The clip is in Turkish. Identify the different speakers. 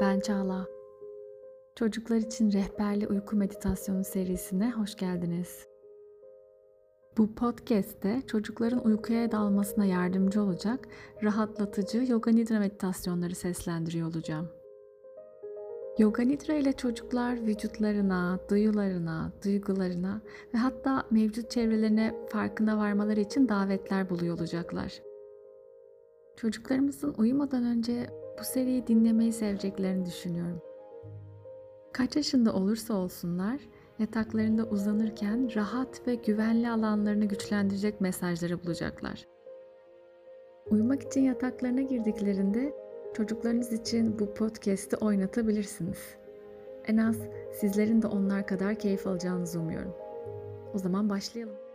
Speaker 1: Ben Çağla. Çocuklar için rehberli uyku meditasyonu serisine hoş geldiniz. Bu podcast'te çocukların uykuya dalmasına yardımcı olacak rahatlatıcı yoga nidra meditasyonları seslendiriyor olacağım. Yoga nidra ile çocuklar vücutlarına, duyularına, duygularına ve hatta mevcut çevrelerine farkına varmaları için davetler buluyor olacaklar. Çocuklarımızın uyumadan önce bu seriyi dinlemeyi seveceklerini düşünüyorum. Kaç yaşında olursa olsunlar, yataklarında uzanırken rahat ve güvenli alanlarını güçlendirecek mesajları bulacaklar. Uyumak için yataklarına girdiklerinde çocuklarınız için bu podcast'i oynatabilirsiniz. En az sizlerin de onlar kadar keyif alacağınızı umuyorum. O zaman başlayalım.